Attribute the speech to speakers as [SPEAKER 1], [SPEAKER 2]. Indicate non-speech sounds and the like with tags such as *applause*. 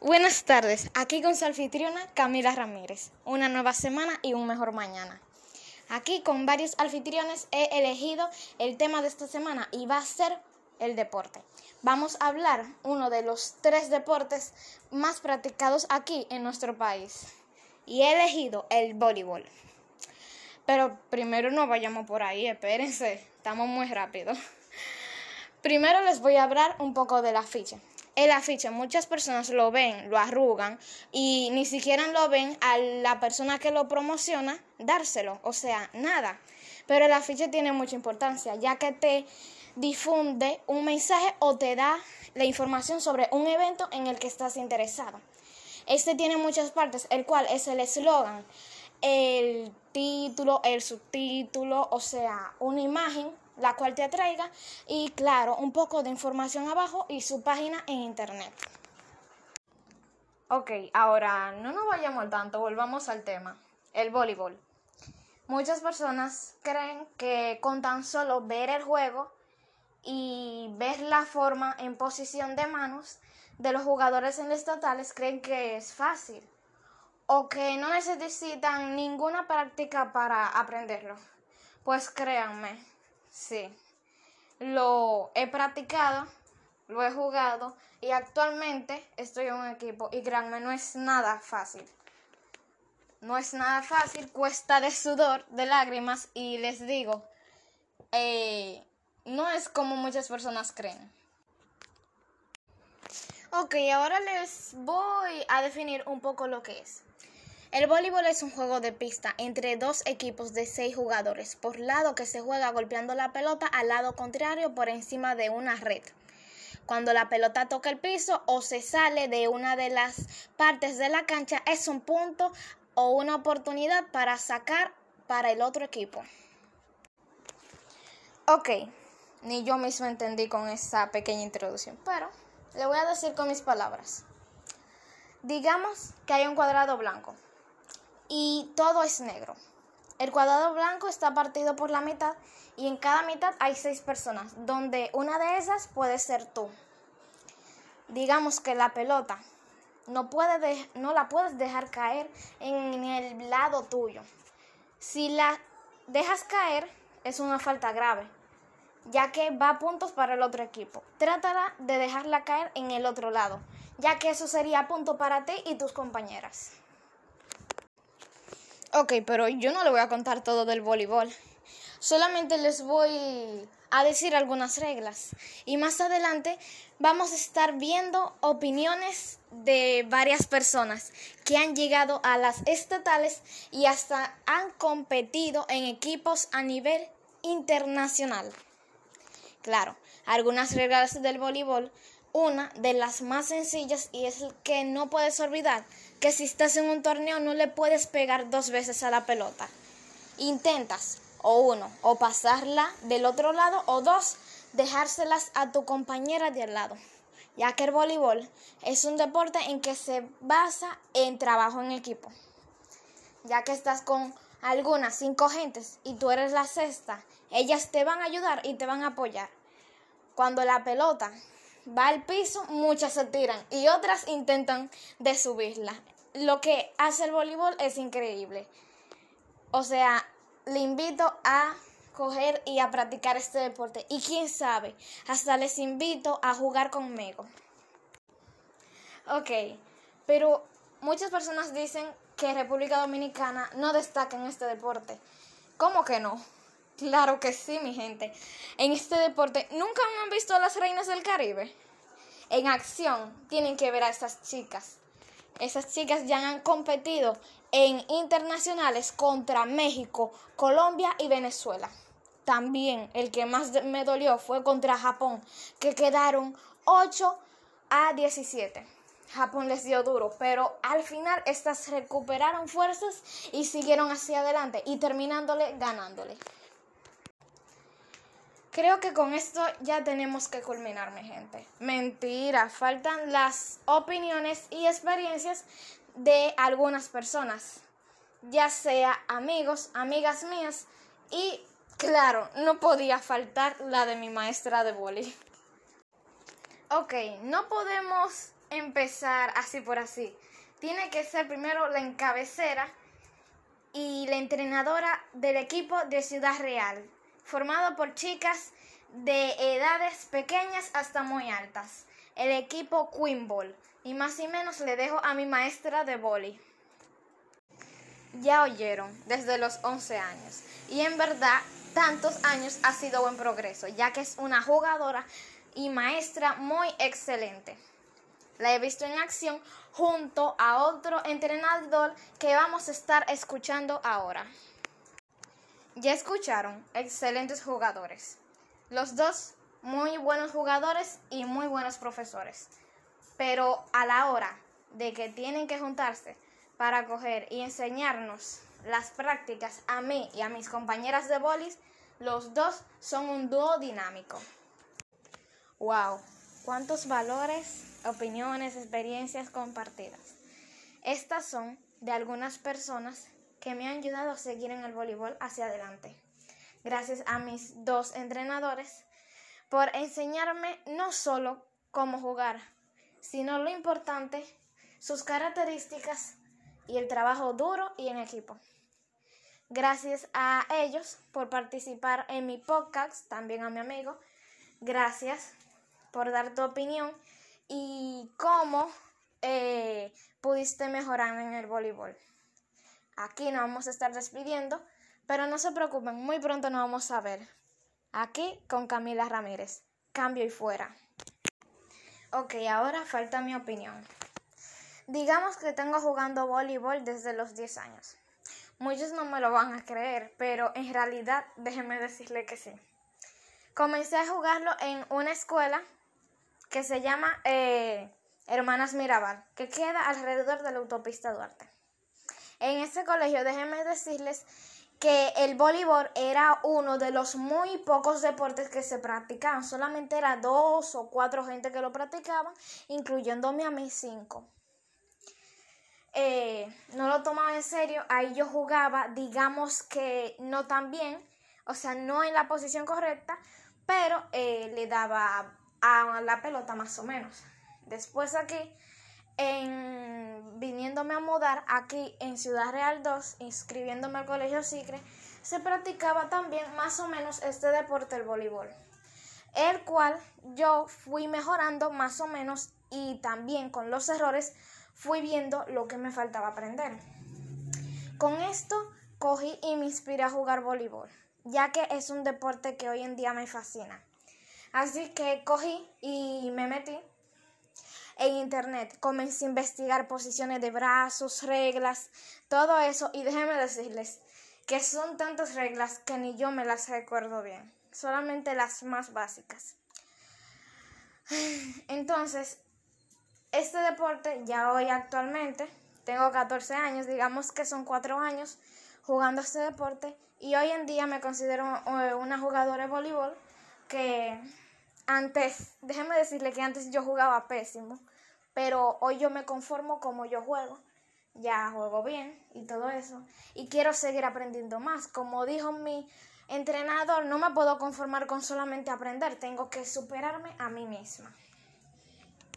[SPEAKER 1] Buenas tardes, aquí con su anfitriona Camila Ramírez. Una nueva semana y un mejor mañana. Aquí con varios anfitriones he elegido el tema de esta semana y va a ser el deporte. Vamos a hablar uno de los tres deportes más practicados aquí en nuestro país. Y he elegido el voleibol. Pero primero no vayamos por ahí, espérense, estamos muy rápido. Primero les voy a hablar un poco del afiche. El afiche, muchas personas lo ven, lo arrugan y ni siquiera lo ven a la persona que lo promociona dárselo, o sea, nada. Pero el afiche tiene mucha importancia, ya que te difunde un mensaje o te da la información sobre un evento en el que estás interesado. Este tiene muchas partes, el cual es el eslogan, el título, el subtítulo, o sea, una imagen la cual te atraiga y claro, un poco de información abajo y su página en internet. Ok, ahora no nos vayamos tanto, volvamos al tema, el voleibol. Muchas personas creen que con tan solo ver el juego y ver la forma en posición de manos de los jugadores en estatales creen que es fácil o que no necesitan ninguna práctica para aprenderlo. Pues créanme, sí, lo he practicado, lo he jugado y actualmente estoy en un equipo y créanme, no es nada fácil. No es nada fácil, cuesta de sudor, de lágrimas y les digo, eh, no es como muchas personas creen. Ok, ahora les voy a definir un poco lo que es. El voleibol es un juego de pista entre dos equipos de seis jugadores por lado que se juega golpeando la pelota al lado contrario por encima de una red. Cuando la pelota toca el piso o se sale de una de las partes de la cancha es un punto o una oportunidad para sacar para el otro equipo. Ok, ni yo mismo entendí con esa pequeña introducción, pero le voy a decir con mis palabras. Digamos que hay un cuadrado blanco y todo es negro. El cuadrado blanco está partido por la mitad y en cada mitad hay seis personas, donde una de esas puede ser tú. Digamos que la pelota no, no la puedes dejar caer en el lado tuyo. Si la dejas caer, es una falta grave, ya que va a puntos para el otro equipo. Trátala de dejarla caer en el otro lado, ya que eso sería punto para ti y tus compañeras. Ok, pero yo no le voy a contar todo del voleibol. Solamente les voy a decir algunas reglas. Y más adelante vamos a estar viendo opiniones de varias personas que han llegado a las estatales y hasta han competido en equipos a nivel internacional. Claro, algunas reglas del voleibol una de las más sencillas y es que no puedes olvidar que si estás en un torneo no le puedes pegar dos veces a la pelota. Intentas o uno, o pasarla del otro lado o dos, dejárselas a tu compañera de al lado. Ya que el voleibol es un deporte en que se basa en trabajo en equipo. Ya que estás con algunas cinco gentes y tú eres la sexta, ellas te van a ayudar y te van a apoyar. Cuando la pelota va al piso, muchas se tiran y otras intentan de subirla. Lo que hace el voleibol es increíble. O sea, le invito a coger y a practicar este deporte. Y quién sabe, hasta les invito a jugar conmigo. Ok, pero muchas personas dicen que República Dominicana no destaca en este deporte. ¿Cómo que no? Claro que sí, mi gente. En este deporte, ¿nunca han visto a las reinas del Caribe? En acción, tienen que ver a esas chicas. Esas chicas ya han competido en internacionales contra México, Colombia y Venezuela. También el que más me dolió fue contra Japón, que quedaron 8 a 17. Japón les dio duro, pero al final estas recuperaron fuerzas y siguieron hacia adelante y terminándole ganándole. Creo que con esto ya tenemos que culminar, mi gente. Mentira, faltan las opiniones y experiencias de algunas personas, ya sea amigos, amigas mías y, claro, no podía faltar la de mi maestra de boli. Ok, no podemos empezar así por así. Tiene que ser primero la encabecera y la entrenadora del equipo de Ciudad Real, formado por chicas de edades pequeñas hasta muy altas. El equipo Queen Ball. Y más y menos le dejo a mi maestra de boli. Ya oyeron, desde los 11 años. Y en verdad, tantos años ha sido buen progreso, ya que es una jugadora y maestra muy excelente. La he visto en acción junto a otro entrenador que vamos a estar escuchando ahora. Ya escucharon, excelentes jugadores. Los dos muy buenos jugadores y muy buenos profesores. Pero a la hora de que tienen que juntarse para coger y enseñarnos las prácticas a mí y a mis compañeras de bolis, los dos son un dúo dinámico. ¡Wow! ¿Cuántos valores, opiniones, experiencias compartidas? Estas son de algunas personas que me han ayudado a seguir en el voleibol hacia adelante. Gracias a mis dos entrenadores por enseñarme no solo cómo jugar, sino lo importante, sus características y el trabajo duro y en equipo. Gracias a ellos por participar en mi podcast, también a mi amigo. Gracias por dar tu opinión y cómo eh, pudiste mejorar en el voleibol. Aquí nos vamos a estar despidiendo, pero no se preocupen, muy pronto nos vamos a ver. Aquí con Camila Ramírez. Cambio y fuera. Ok, ahora falta mi opinión. Digamos que tengo jugando voleibol desde los 10 años. Muchos no me lo van a creer, pero en realidad déjenme decirle que sí. Comencé a jugarlo en una escuela que se llama eh, Hermanas Mirabal, que queda alrededor de la autopista Duarte. En ese colegio, déjenme decirles que el voleibol era uno de los muy pocos deportes que se practicaban. Solamente era dos o cuatro gente que lo practicaban, incluyéndome a mí cinco. Eh, no lo tomaba en serio, ahí yo jugaba, digamos que no tan bien, o sea, no en la posición correcta, pero eh, le daba a la pelota más o menos. Después aquí en, viniéndome a mudar aquí en Ciudad Real 2, inscribiéndome al Colegio Sicre, se practicaba también más o menos este deporte, el voleibol, el cual yo fui mejorando más o menos y también con los errores fui viendo lo que me faltaba aprender. Con esto cogí y me inspiré a jugar voleibol, ya que es un deporte que hoy en día me fascina. Así que cogí y me metí en internet. Comencé a investigar posiciones de brazos, reglas, todo eso. Y déjenme decirles que son tantas reglas que ni yo me las recuerdo bien. Solamente las más básicas. *sighs* Entonces, este deporte ya hoy actualmente, tengo 14 años, digamos que son 4 años jugando este deporte. Y hoy en día me considero eh, una jugadora de voleibol que antes, déjeme decirle que antes yo jugaba pésimo, pero hoy yo me conformo como yo juego. Ya juego bien y todo eso. Y quiero seguir aprendiendo más. Como dijo mi entrenador, no me puedo conformar con solamente aprender, tengo que superarme a mí misma.